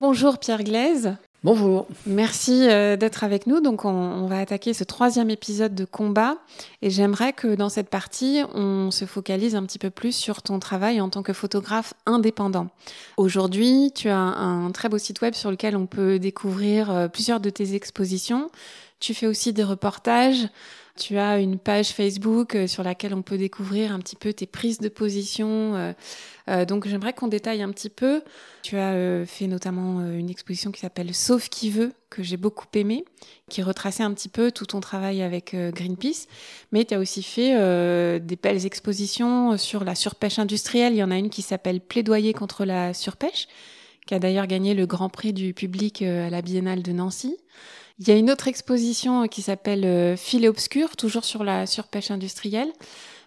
Bonjour Pierre Glaise. Bonjour. Merci euh, d'être avec nous. Donc, on, va attaquer ce troisième épisode de combat. Et j'aimerais que dans cette partie, on se focalise un petit peu plus sur ton travail en tant que photographe indépendant. Aujourd'hui, tu as un très beau site web sur lequel on peut découvrir euh, plusieurs de tes expositions. Tu fais aussi des reportages. Tu as une page Facebook euh, sur laquelle on peut découvrir un petit peu tes prises de position. Euh, euh, donc j'aimerais qu'on détaille un petit peu. Tu as fait notamment une exposition qui s'appelle Sauf qui veut, que j'ai beaucoup aimé, qui retraçait un petit peu tout ton travail avec Greenpeace. Mais tu as aussi fait des belles expositions sur la surpêche industrielle. Il y en a une qui s'appelle Plaidoyer contre la surpêche, qui a d'ailleurs gagné le grand prix du public à la Biennale de Nancy. Il y a une autre exposition qui s'appelle euh, Filet obscur, toujours sur la surpêche industrielle.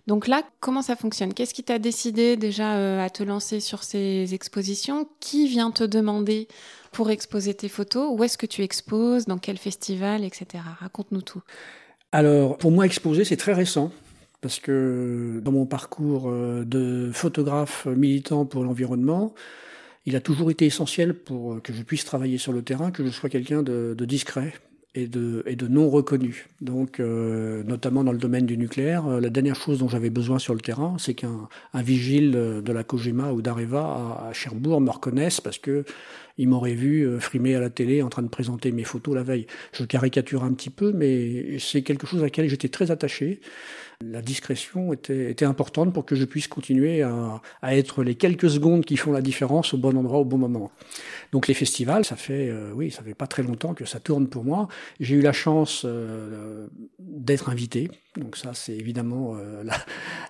Donc là, comment ça fonctionne? Qu'est-ce qui t'a décidé déjà euh, à te lancer sur ces expositions? Qui vient te demander pour exposer tes photos? Où est-ce que tu exposes? Dans quel festival, etc. Raconte-nous tout. Alors, pour moi, exposer, c'est très récent. Parce que dans mon parcours euh, de photographe militant pour l'environnement, il a toujours été essentiel pour que je puisse travailler sur le terrain, que je sois quelqu'un de, discret et de, non reconnu. Donc, euh, notamment dans le domaine du nucléaire, euh, la dernière chose dont j'avais besoin sur le terrain, c'est qu'un vigile de la Kojima ou d'Areva à, Cherbourg me reconnaisse parce que il m'aurait vu euh, frimer à la télé en train de présenter mes photos la veille. Je caricature un petit peu, mais c'est quelque chose à laquelle j'étais très attaché. La discrétion était, était, importante pour que je puisse continuer à, à, être les quelques secondes qui font la différence au bon endroit au bon moment. Donc les festivals, ça fait euh, oui, ça fait pas très longtemps que ça tourne pour moi. J'ai eu la chance euh, d'être invité. Donc ça, c'est évidemment euh, la,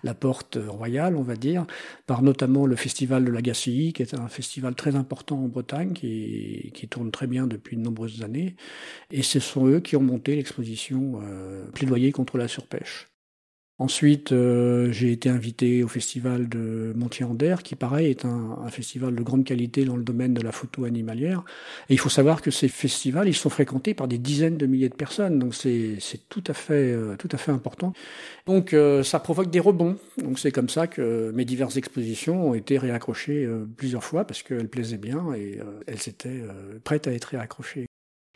la, porte royale, on va dire, par notamment le festival de la qui est un festival très important en Bretagne, qui, qui tourne très bien depuis de nombreuses années. Et ce sont eux qui ont monté l'exposition Plaidoyer contre la surpêche. Ensuite, euh, j'ai été invité au festival de Montier-Ander, qui pareil est un, festival de grande qualité dans le domaine de la photo animalière. Et il faut savoir que ces festivals, ils sont fréquentés par des dizaines de milliers de personnes, donc c'est tout à fait euh, tout à fait important. Donc euh, ça provoque des rebonds. Donc c'est comme ça que mes diverses expositions ont été réaccrochées plusieurs fois parce qu'elles plaisaient bien et elles étaient prêtes à être réaccrochées.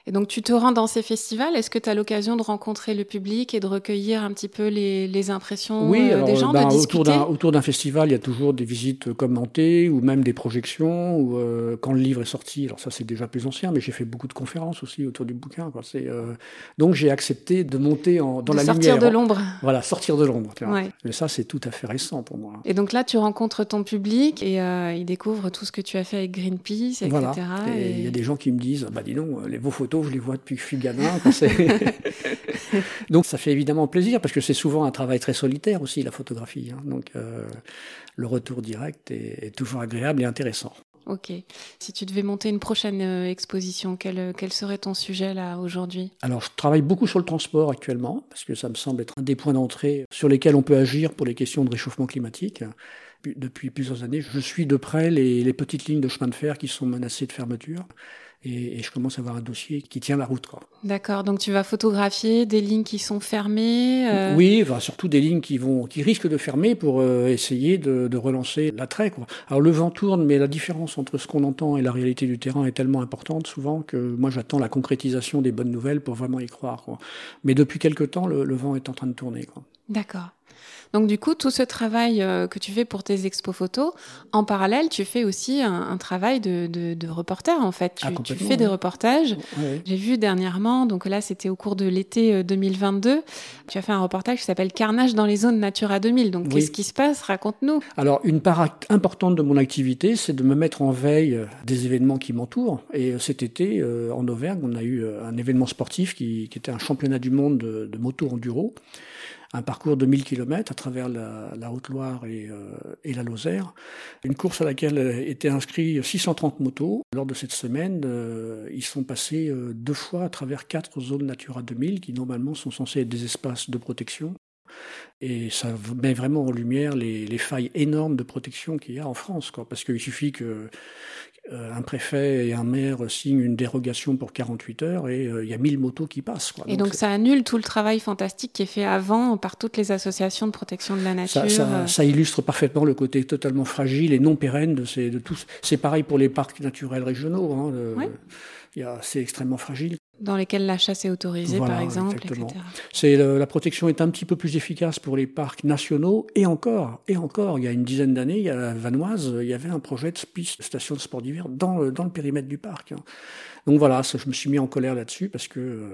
Et donc tu te rends dans ces festivals, est-ce que tu as l'occasion de rencontrer le public et de recueillir un petit peu les, les impressions oui, euh, des gens, ben, de discuter Autour d'un festival, il y a toujours des visites commentées ou même des projections. Ou, euh, quand le livre est sorti, alors ça c'est déjà plus ancien, mais j'ai fait beaucoup de conférences aussi autour du bouquin. Quoi. Euh... Donc j'ai accepté de monter en, dans de la sortir lumière. de l'ombre. Voilà, sortir de l'ombre. Ouais. Mais ça c'est tout à fait récent pour moi. Et donc là tu rencontres ton public et euh, ils découvrent tout ce que tu as fait avec Greenpeace, etc. Voilà. Et il et... y a des gens qui me disent, bah dis donc, les, vos photos, je les vois depuis que je suis gamin. Donc ça fait évidemment plaisir parce que c'est souvent un travail très solitaire aussi la photographie. Hein. Donc euh, le retour direct est, est, toujours agréable et intéressant. Ok. Si tu devais monter une prochaine euh, exposition, quel, quel, serait ton sujet là aujourd'hui? Alors je travaille beaucoup sur le transport actuellement parce que ça me semble être un des points d'entrée sur lesquels on peut agir pour les questions de réchauffement climatique. Depuis plusieurs années, je suis de près les, les petites lignes de chemin de fer qui sont menacées de fermeture et, et, je commence à avoir un dossier qui tient la route. D'accord, donc tu vas photographier des lignes qui sont fermées euh... Oui, enfin, surtout des lignes qui, vont, qui risquent de fermer pour euh, essayer de, de relancer l'attrait. Quoi. Alors le vent tourne, mais la différence entre ce qu'on entend et la réalité du terrain est tellement importante souvent que moi j'attends la concrétisation des bonnes nouvelles pour vraiment y croire. Quoi. Mais depuis quelque temps, le, le vent est en train de tourner. D'accord. Donc du coup, tout ce travail euh, que tu fais pour tes expos photos, en parallèle, tu fais aussi un, un travail de, de, de, reporter en fait. Tu, ah, tu fais des reportages. Oui. J'ai vu dernièrement, donc là c'était au cours de l'été 2022, tu as fait un reportage qui s'appelle Carnage dans les zones Natura 2000. Donc Oui. qu'est-ce qui se passe? Raconte-nous. Alors, une part importante de mon activité, c'est de me mettre en veille euh, des événements qui m'entourent. Et euh, cet été, euh, en Auvergne, on a eu euh, un événement sportif qui, qui était un championnat du monde de, de moto enduro, un parcours de 1000 km à travers la, Haute-Loire et, euh, et, la Lozère. Une course à laquelle étaient inscrits 630 motos. Lors de cette semaine, euh, ils sont passés euh, deux fois à travers quatre zones Natura 2000 qui normalement sont censées être des espaces de protection. Et ça met vraiment en lumière les, les failles énormes de protection qu'il y a en France. Quoi. Parce qu'il suffit que un préfet et un maire signent une dérogation pour 48 heures et il y a 1000 motos qui passent. Quoi. Et donc, ça annule tout le travail fantastique qui est fait avant par toutes les associations de protection de la nature. Ça, illustre parfaitement le côté totalement fragile et non pérenne de, ces, de tous. C'est pareil pour les parcs naturels régionaux. Hein, c'est extrêmement fragile dans lesquels la chasse est autorisée, par exemple, etc. C'est la protection est un petit peu plus efficace pour les parcs nationaux et encore et encore. Il y a une dizaine d'années, il y a la Vanoise, il y avait un projet de piste, station de sport d'hiver dans, dans le périmètre du parc. Hein. Donc voilà, je me suis mis en colère là-dessus parce que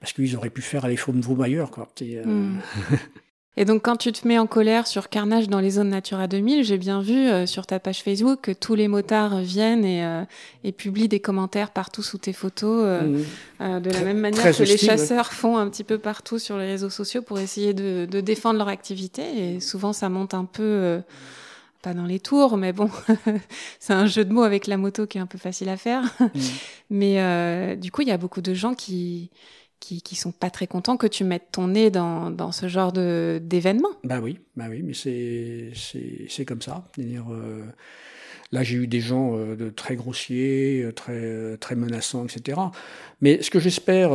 parce qu'ils auraient pu faire aller Vaumailleur, quoi. Euh, hmm. Et donc, quand tu te mets en colère sur Carnage dans les zones Natura 2000, j'ai bien vu euh, sur ta page Facebook que tous les motards viennent et, euh, et publient des commentaires partout sous tes photos, euh, mmh. de la même manière que les chasseurs font un petit peu partout sur les réseaux sociaux pour essayer de, de défendre leur activité. Et souvent, ça monte un peu, pas dans les tours, mais bon, c'est un jeu de mots avec la moto qui est un peu facile à faire. Mmh. mais du coup, il y a beaucoup de gens qui qui, qui sont pas très contents que tu mettes ton nez dans, dans ce genre de d'événement. Bah oui, bah oui, mais c'est c'est comme ça. Euh, là, j'ai eu des gens euh, de très grossiers, euh, très très menaçants, etc. Mais ce que j'espère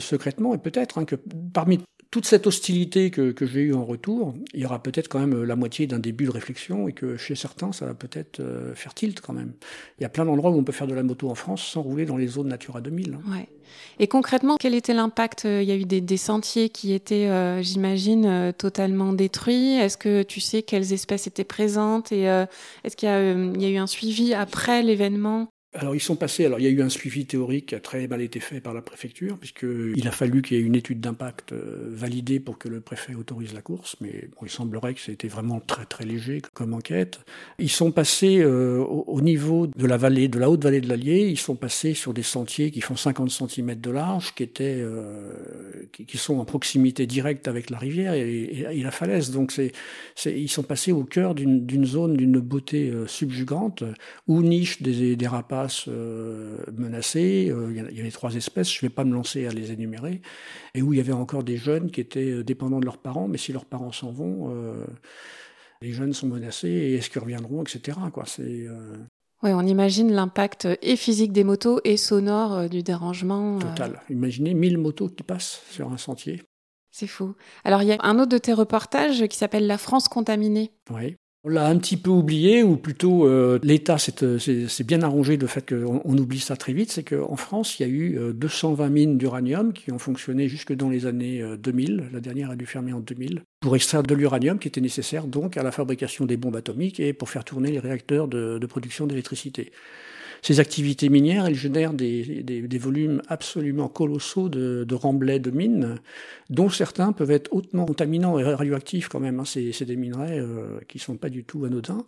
secrètement, et peut-être hein, que parmi toute cette hostilité que, que j'ai eue en retour, il y aura peut-être quand même la moitié d'un début de réflexion et que chez certains, ça va peut-être faire tilt quand même. Il y a plein d'endroits où on peut faire de la moto en France sans rouler dans les zones Natura 2000. Hein. Ouais. Et concrètement, quel était l'impact Il y a eu des, sentiers qui étaient, euh, j'imagine, euh, totalement détruits. Est-ce que tu sais quelles espèces étaient présentes et euh, est-ce qu'il y, a eu un suivi après l'événement? Alors ils sont passés. Alors il y a eu un suivi théorique qui a très mal été fait par la préfecture, puisqu'il a fallu qu'il y ait une étude d'impact euh, validée pour que le préfet autorise la course. Mais il semblerait que c'était vraiment très très léger comme enquête. Ils sont passés euh, au, niveau de la vallée, de la haute vallée de l'Allier. Ils sont passés sur des sentiers qui font 50 cm de large, qui étaient, euh, qui, sont en proximité directe avec la rivière et, la falaise. Donc ils sont passés au cœur d'une zone d'une beauté subjugante où nichent des, des rapaces euh, menacées. Euh, il y avait trois espèces, je ne vais pas me lancer à les énumérer, et où il y avait encore des jeunes qui étaient euh, dépendants de leurs parents, mais si leurs parents s'en vont, les jeunes sont menacés, et est-ce qu'ils reviendront, etc. Quoi. C'est, Oui, on imagine l'impact et physique des motos et sonore du dérangement. Total. Imaginez 1000 motos qui passent sur un sentier. C'est fou. Alors, il y a un autre de tes reportages qui s'appelle La France contaminée. Oui. On l'a un petit peu oublié, ou plutôt euh, l'État euh, s'est bien arrangé de fait qu'on on oublie ça très vite, c'est qu'en France, il y a eu 220 euh, mines d'uranium qui ont fonctionné jusque dans les années 2000. La dernière a dû fermer en 2000 pour extraire de l'uranium qui était nécessaire donc à la fabrication des bombes atomiques et pour faire tourner les réacteurs de production d'électricité. Ces activités minières, elles génèrent des, volumes absolument colossaux de, de, remblais de mines, dont certains peuvent être hautement contaminants et radioactifs quand même. Hein. C'est des minerais euh, qui sont pas du tout anodins.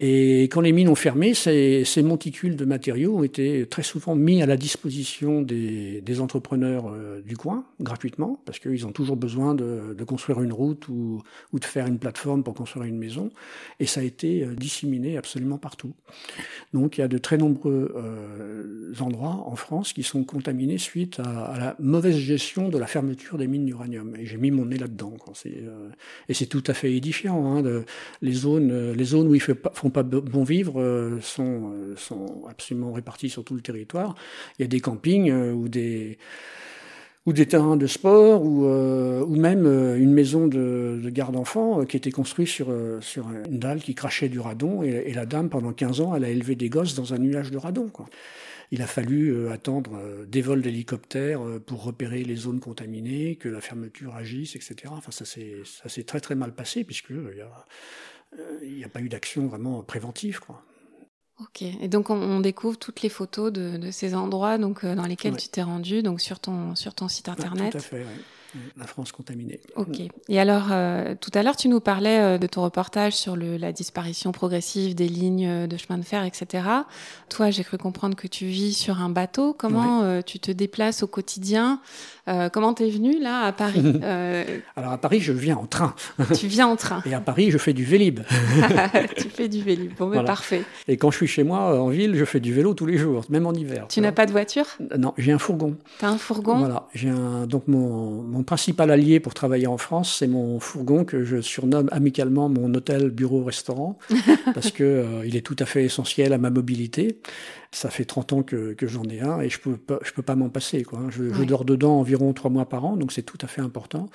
Et quand les mines ont fermé, ces, ces, monticules de matériaux ont été très souvent mis à la disposition des, des entrepreneurs euh, du coin, gratuitement, parce qu'ils ont toujours besoin de, de, construire une route ou, ou, de faire une plateforme pour construire une maison. Et ça a été euh, disséminé absolument partout. Donc il y a de très nombreux euh, endroits en France qui sont contaminés suite à, à, la mauvaise gestion de la fermeture des mines d'uranium. Et j'ai mis mon nez là-dedans. Euh, et c'est tout à fait édifiant. Hein, de, les, zones, les zones où il ne pas bon vivre euh, sont, euh, sont absolument répartis sur tout le territoire. Il y a des campings euh, ou des ou des terrains de sport, ou, ou même une maison de, de garde enfants qui était construite sur, sur une dalle qui crachait du radon, et, la dame, pendant 15 ans, elle a élevé des gosses dans un nuage de radon. Il a fallu attendre des vols d'hélicoptères pour repérer les zones contaminées, que la fermeture agisse, etc. Enfin, ça s'est très très mal passé, puisque il n'y a pas eu d'action vraiment préventive. Quoi. Ok, et donc on, découvre toutes les photos de, ces endroits donc, euh, dans lesquels tu t'es rendu donc sur ton, sur ton site internet. tout à fait, la France contaminée. Ok. Et alors, euh, tout à l'heure, tu nous parlais de ton reportage sur le, la disparition progressive des lignes de chemin de fer, etc. Toi, j'ai cru comprendre que tu vis sur un bateau. Comment tu te déplaces au quotidien euh, comment t'es venu là à Paris euh, Alors à Paris, je viens en train. tu viens en train. Et à Paris, je fais du vélib. tu fais du vélib. Bon, mais parfait. Et quand je suis chez moi euh, en ville, je fais du vélo tous les jours, même en hiver. Tu n'as pas de voiture? Non, j'ai un fourgon. T'as un fourgon? Voilà. J'ai un donc mon, mon principal allié pour travailler en France, c'est mon fourgon que je surnomme amicalement mon hôtel, bureau, restaurant, parce que euh, il est tout à fait essentiel à ma mobilité. Ça fait 30 ans que, que j'en ai un et je peux pas, je peux pas m'en passer. Quoi. Hein. Je, je, dors dedans environ trois mois par an, donc c'est tout à fait important.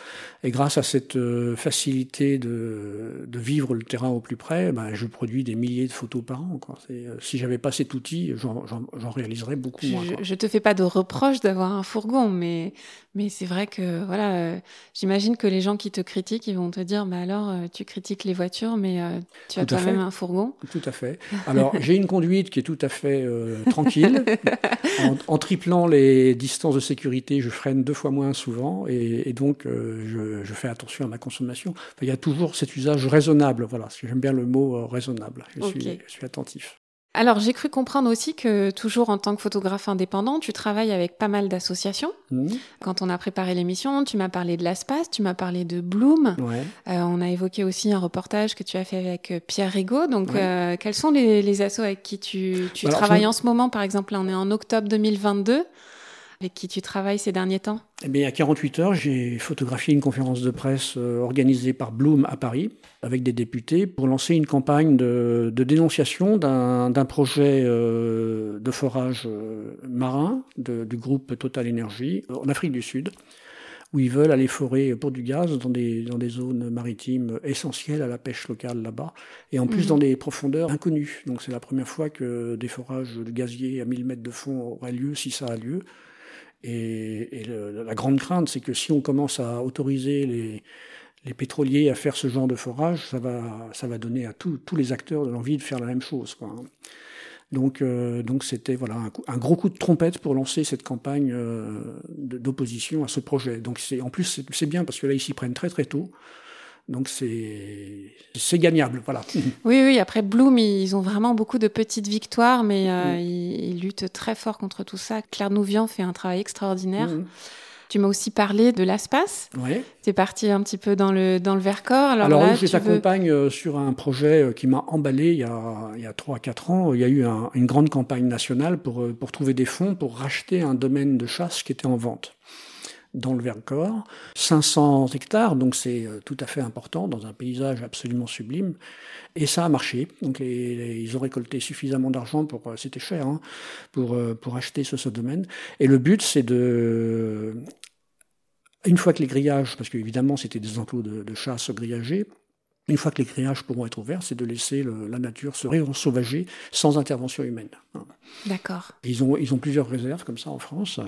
Et grâce à cette euh, facilité de, de, vivre le terrain au plus près, ben, je produis des milliers de photos par an. Quoi. Euh, si j'avais pas cet outil, j'en réaliserais beaucoup moins. Je, je te fais pas de reproche d'avoir un fourgon, mais mais c'est vrai que voilà, euh, j'imagine que les gens qui te critiquent, ils vont te dire, bah alors euh, tu critiques les voitures, mais euh, tu as quand même un fourgon. Tout à fait. Alors j'ai une conduite qui est tout à fait tranquille. en, triplant les distances de sécurité, je freine deux fois moins souvent et, donc je, je, fais attention à ma consommation. Enfin, il y a toujours cet usage raisonnable. Voilà, j'aime bien le mot raisonnable. Je, suis, je suis attentif. Alors, j'ai cru comprendre aussi que, toujours en tant que photographe indépendant, tu travailles avec pas mal d'associations. Mmh. Quand on a préparé l'émission, tu m'as parlé de l'Aspace, tu m'as parlé de Bloom. Ouais. Euh, on a évoqué aussi un reportage que tu as fait avec euh, Pierre Rigaud. Donc, ouais. euh, quels sont les, les assos avec qui tu, tu Alors, travailles je... en ce moment? Par exemple, là, on est en octobre 2022 avec qui tu travailles ces derniers temps eh bien, Il y a 48 heures, j'ai photographié une conférence de presse euh, organisée par Bloom à Paris avec des députés pour lancer une campagne de, de dénonciation d'un projet euh, de forage euh, marin de, du groupe Total Energy en Afrique du Sud où ils veulent aller forer pour du gaz dans des, dans des zones maritimes essentielles à la pêche locale là-bas, et en plus mmh. dans des profondeurs inconnues. Donc c'est la première fois que des forages de gazier à 1000 mètres de fond auraient lieu, si ça a lieu. Et, et le, la grande crainte, c'est que si on commence à autoriser les, les pétroliers à faire ce genre de forage, ça va, ça va donner à tous les acteurs l'envie de faire la même chose. Quoi. Donc, euh, donc c'était voilà un, un, gros coup de trompette pour lancer cette campagne euh, d'opposition à ce projet. Donc c'est en plus c'est bien parce que là ils s'y prennent très très tôt. Donc c'est gagnable, voilà. Oui, oui. Après Bloom, ils ont vraiment beaucoup de petites victoires, mais euh, mmh. ils, ils, luttent très fort contre tout ça. Claire Nouvian fait un travail extraordinaire. Mmh. Tu m'as aussi parlé de l'ASPAS. Oui. Tu es parti un petit peu dans le, dans le Vercors. Alors, Alors là, je t'accompagne veux... Euh, sur un projet euh, qui m'a emballé il y a, il y a 3 à 4 ans. Il y a eu un, une grande campagne nationale pour, pour trouver des fonds pour racheter un domaine de chasse qui était en vente dans le Vercors, 500 hectares, donc c'est euh, tout à fait important dans un paysage absolument sublime. Et ça a marché. Donc ils ont récolté suffisamment d'argent pour, euh, c'était cher, hein, pour euh, pour acheter ce, ce domaine. Et le but, c'est de une fois que les grillages, parce qu'évidemment c'était des enclos de, de chasse grillagés, une fois que les grillages pourront être ouverts, c'est de laisser le, la nature se réensauvager sans intervention humaine. D'accord. Ils ont, ils ont plusieurs réserves comme ça en France,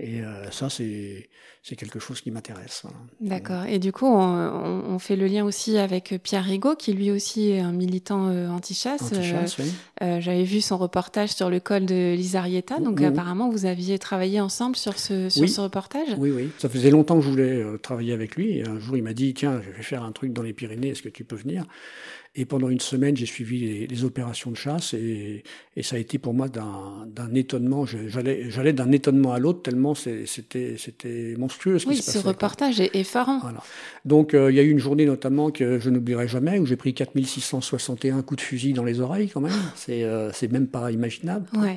et euh, ça, c'est, quelque chose qui m'intéresse. D'accord. Et du coup, on, on, fait le lien aussi avec Pierre Rigaud, qui lui aussi est un militant euh, anti-chasse. Anti-chasse, oui. Euh, j'avais vu son reportage sur le col de l'Isarieta, donc oui. apparemment, vous aviez travaillé ensemble sur ce, sur oui. ce reportage? Oui, oui. Ça faisait longtemps que je voulais euh, travailler avec lui, et un jour, il m'a dit, tiens, je vais faire un truc dans les Pyrénées, que tu peux venir et pendant une semaine, j'ai suivi les, les, opérations de chasse et, et, ça a été pour moi d'un étonnement. J'allais d'un étonnement à l'autre tellement c'était monstrueux ce oui, qui se ce passait. reportage est effarant. Voilà. Donc euh, il y a eu une journée notamment que je n'oublierai jamais où j'ai pris 4661 coups de fusil dans les oreilles quand même. C'est euh, même pas imaginable. Ouais.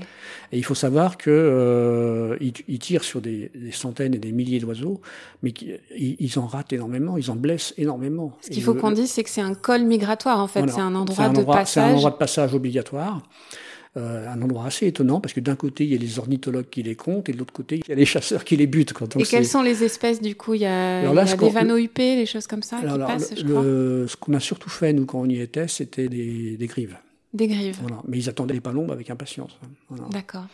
Et il faut savoir que euh, ils, ils, tirent sur des, des, centaines et des milliers d'oiseaux, mais ils, ils, en ratent énormément, ils en blessent énormément. Ce qu'il faut qu'on dise, c'est que c'est un col migratoire en fait, voilà. c'est un endroit un de endroit, passage. C'est un endroit de passage obligatoire. Euh, un endroit assez étonnant parce que d'un côté il y a les ornithologues qui les comptent et de l'autre côté il y a les chasseurs qui les butent. Quoi. Donc et quelles sont les espèces du coup? Il y a, là, il y a des vanneaux UP, les choses comme ça alors, qui alors, passent, le, je crois? Le, ce qu'on a surtout fait nous quand on y était, c'était des, des, grives. Des grives. Voilà. Mais ils attendaient les palombes avec impatience. Voilà. D'accord.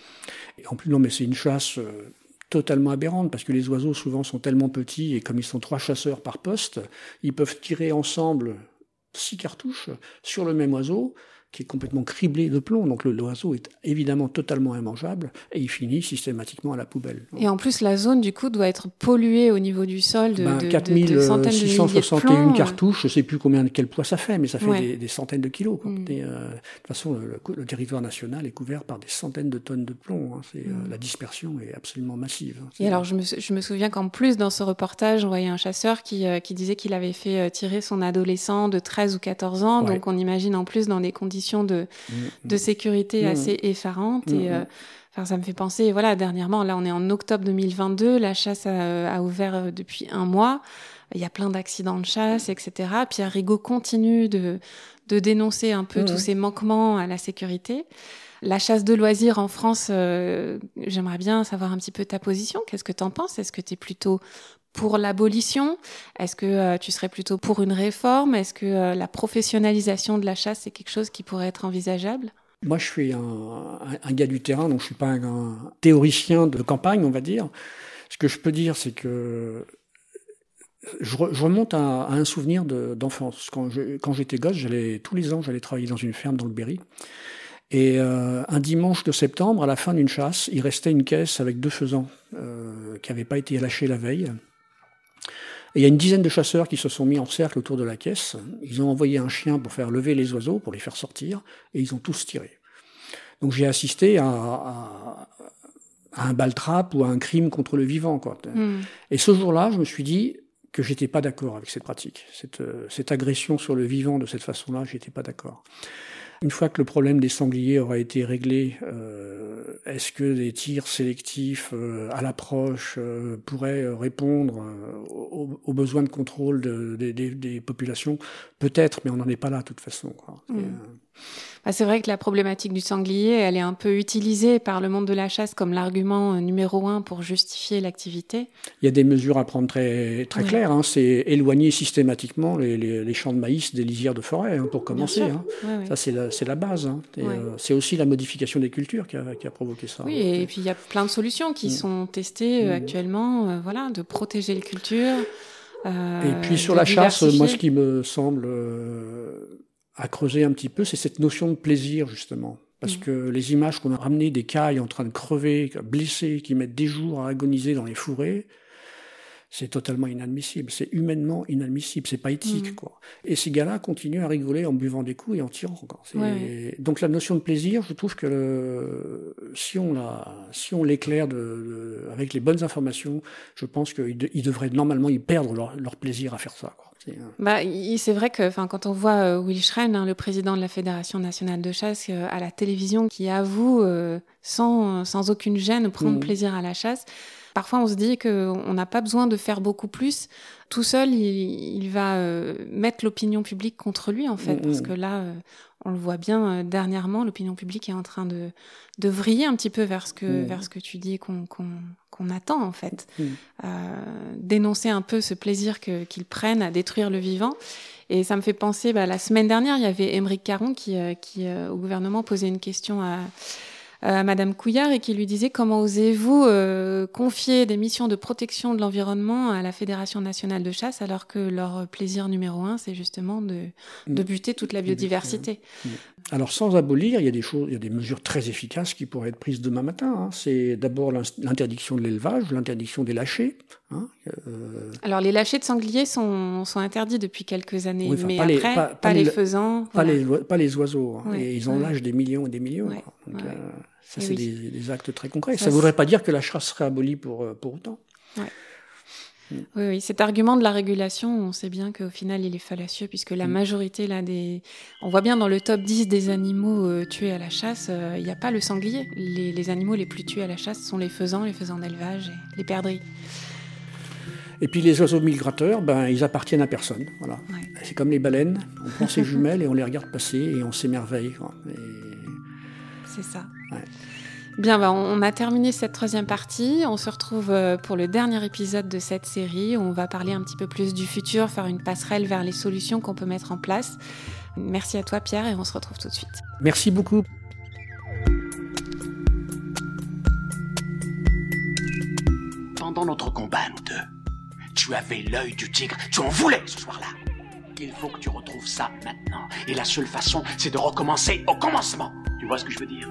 Et en plus non, mais c'est une chasse. Euh, totalement aberrante parce que les oiseaux souvent sont tellement petits et comme ils sont trois chasseurs par poste, ils peuvent tirer ensemble six cartouches sur le même oiseau qui est complètement criblé de plomb. Donc l'oiseau est évidemment totalement immangeable et il finit systématiquement à la poubelle. Et en plus, la zone du coup doit être polluée au niveau du sol de, ben, de, 4 de, de centaines de 661 cartouches. Je ne sais plus combien quel poids ça fait, mais ça fait ouais. des, des, centaines de kilos. Mm. Euh, de toute façon, le, le, territoire national est couvert par des centaines de tonnes de plomb. Hein. Mm. Euh, la dispersion est absolument massive. Hein. Et alors, je me, je me souviens qu'en plus, dans ce reportage, on voyait un chasseur qui, euh, qui disait qu'il avait fait euh, tirer son adolescent de 13 ou 14 ans. Ouais. Donc, on imagine en plus dans des conditions de, mm, mm. de sécurité assez effarantes. Et enfin, ça me fait penser, voilà, dernièrement, là on est en octobre 2022, la chasse a, a ouvert depuis un mois. Il y a plein d'accidents de chasse, etc. Pierre Rigaud continue de, de dénoncer un peu tous ces manquements à la sécurité. La chasse de loisirs en France, euh, j'aimerais bien savoir un petit peu ta position. Qu'est-ce que tu en penses? Est-ce que tu es plutôt pour l'abolition? Est-ce que euh, tu serais plutôt pour une réforme? Est-ce que euh, la professionnalisation de la chasse, c'est quelque chose qui pourrait être envisageable? Moi, je suis un, gars du terrain, donc je suis pas un, théoricien de campagne, on va dire. Ce que je peux dire, c'est que je, remonte à, un souvenir d'enfance. quand j'étais gosse, tous les ans, j'allais travailler dans une ferme dans le Berry. Et euh, un dimanche de septembre, à la fin d'une chasse, il restait une caisse avec deux faisans qui n'avaient pas été lâchés la veille. Et il y a une dizaine de chasseurs qui se sont mis en cercle autour de la caisse. Ils ont envoyé un chien pour faire lever les oiseaux, pour les faire sortir, et ils ont tous tiré. Donc j'ai assisté à, à, un baltrap ou à un crime contre le vivant. Quoi. Hmm. Et ce jour-là, je me suis dit que j'étais pas d'accord avec cette pratique, cette, euh, cette agression sur le vivant de cette façon-là, j'étais pas d'accord. Une fois que le problème des sangliers aura été réglé, euh, est-ce que des tirs sélectifs euh, à l'approche euh, pourraient répondre aux, besoins de contrôle des populations? Peut-être, mais on n'en est pas là de toute façon. Mmh. Bah, c'est vrai que la problématique du sanglier, elle est un peu utilisée par le monde de la chasse comme l'argument numéro un pour justifier l'activité. Il y a des mesures à prendre très, très claires. Hein. C'est éloigner systématiquement les, les, champs de maïs des lisières de forêt, hein, pour commencer. Hein. Ça, c'est la, la, base. Hein. Euh, c'est aussi la modification des cultures qui a, qui a provoqué ça. Oui, et, puis il y a plein de solutions qui mm. sont testées euh, mm. actuellement, euh, voilà, de protéger les cultures. et puis sur la chasse, moi, ce qui me semble à creuser un petit peu, c'est cette notion de plaisir, justement. Parce mm. que les images qu'on a ramenées des cailles en train de crever, blessées, qui mettent des jours à agoniser dans les fourrés, c'est totalement inadmissible. C'est humainement inadmissible. C'est pas éthique, mm. quoi. Et ces gars-là continuent à rigoler en buvant des coups et en tirant. Donc la notion de plaisir, je trouve que si on la, si on l'éclaire de, avec les bonnes informations, je pense qu'ils devraient normalement y perdre leur, leur plaisir à faire ça. Quoi. Bah, c'est vrai que quand on voit euh, Willy Schrein, hein, le président de la Fédération nationale de chasse, euh, à la télévision, qui avoue euh, sans, sans aucune gêne prendre mmh. plaisir à la chasse, parfois on se dit qu'on n'a pas besoin de faire beaucoup plus. Tout seul, il, va mettre l'opinion publique contre lui, en fait, mmh, parce mmh. que là, on le voit bien dernièrement, l'opinion publique est en train de, de vriller un petit peu vers ce que, vers ce que tu dis qu'on qu'on attend en fait. Mm. Euh, dénoncer un peu ce plaisir qu'ils prennent à détruire le vivant. Et ça me fait penser, bah, la semaine dernière, il y avait Émeric Caron qui, euh, qui euh, au gouvernement, posait une question à, à Madame Couillard et qui lui disait comment osez-vous euh, confier des missions de protection de l'environnement à la Fédération nationale de chasse alors que leur plaisir numéro un, c'est justement de, de mm. buter toute la biodiversité. Mm. Alors sans abolir, il y a des choses, il y a des mesures très efficaces qui pourraient être prises demain matin. Hein. C'est d'abord l'interdiction de l'élevage, l'interdiction des lâchers. Hein. Euh, Alors les lâchers de sangliers sont, sont interdits depuis quelques années, mais pas après, les, pas, les, faisans. Pas, les, pas les oiseaux. Hein. et ils en lâchent des millions et des millions. Donc, euh, ça, c'est des, actes très concrets. Ça ne voudrait pas dire que la chasse serait abolie pour, euh, pour autant. Mm. Oui, oui, cet argument de la régulation, on sait bien qu'au final, il est fallacieux, puisque la mm. majorité, là, des... on voit bien dans le top 10 des animaux euh, tués à la chasse, euh, il n'y a pas le sanglier. Les, les, animaux les plus tués à la chasse sont les faisans, les faisans d'élevage et les perdrix. Et puis les oiseaux migrateurs, ben, ils appartiennent à personne. Voilà. C'est comme les baleines, on prend ses jumelles et on les regarde passer et on s'émerveille. C'est ça. Bien, bah, on a terminé cette troisième partie. On se retrouve euh, pour le dernier épisode de cette série. On va parler un petit peu plus du futur, faire une passerelle vers les solutions qu'on peut mettre en place. Merci à toi, Pierre, et on se retrouve tout de suite. Merci beaucoup. Pendant notre combat, nous deux, tu avais l'œil du tigre. Tu en voulais ce soir-là. Il faut que tu retrouves ça maintenant. Et la seule façon, c'est de recommencer au commencement. Tu vois ce que je veux dire?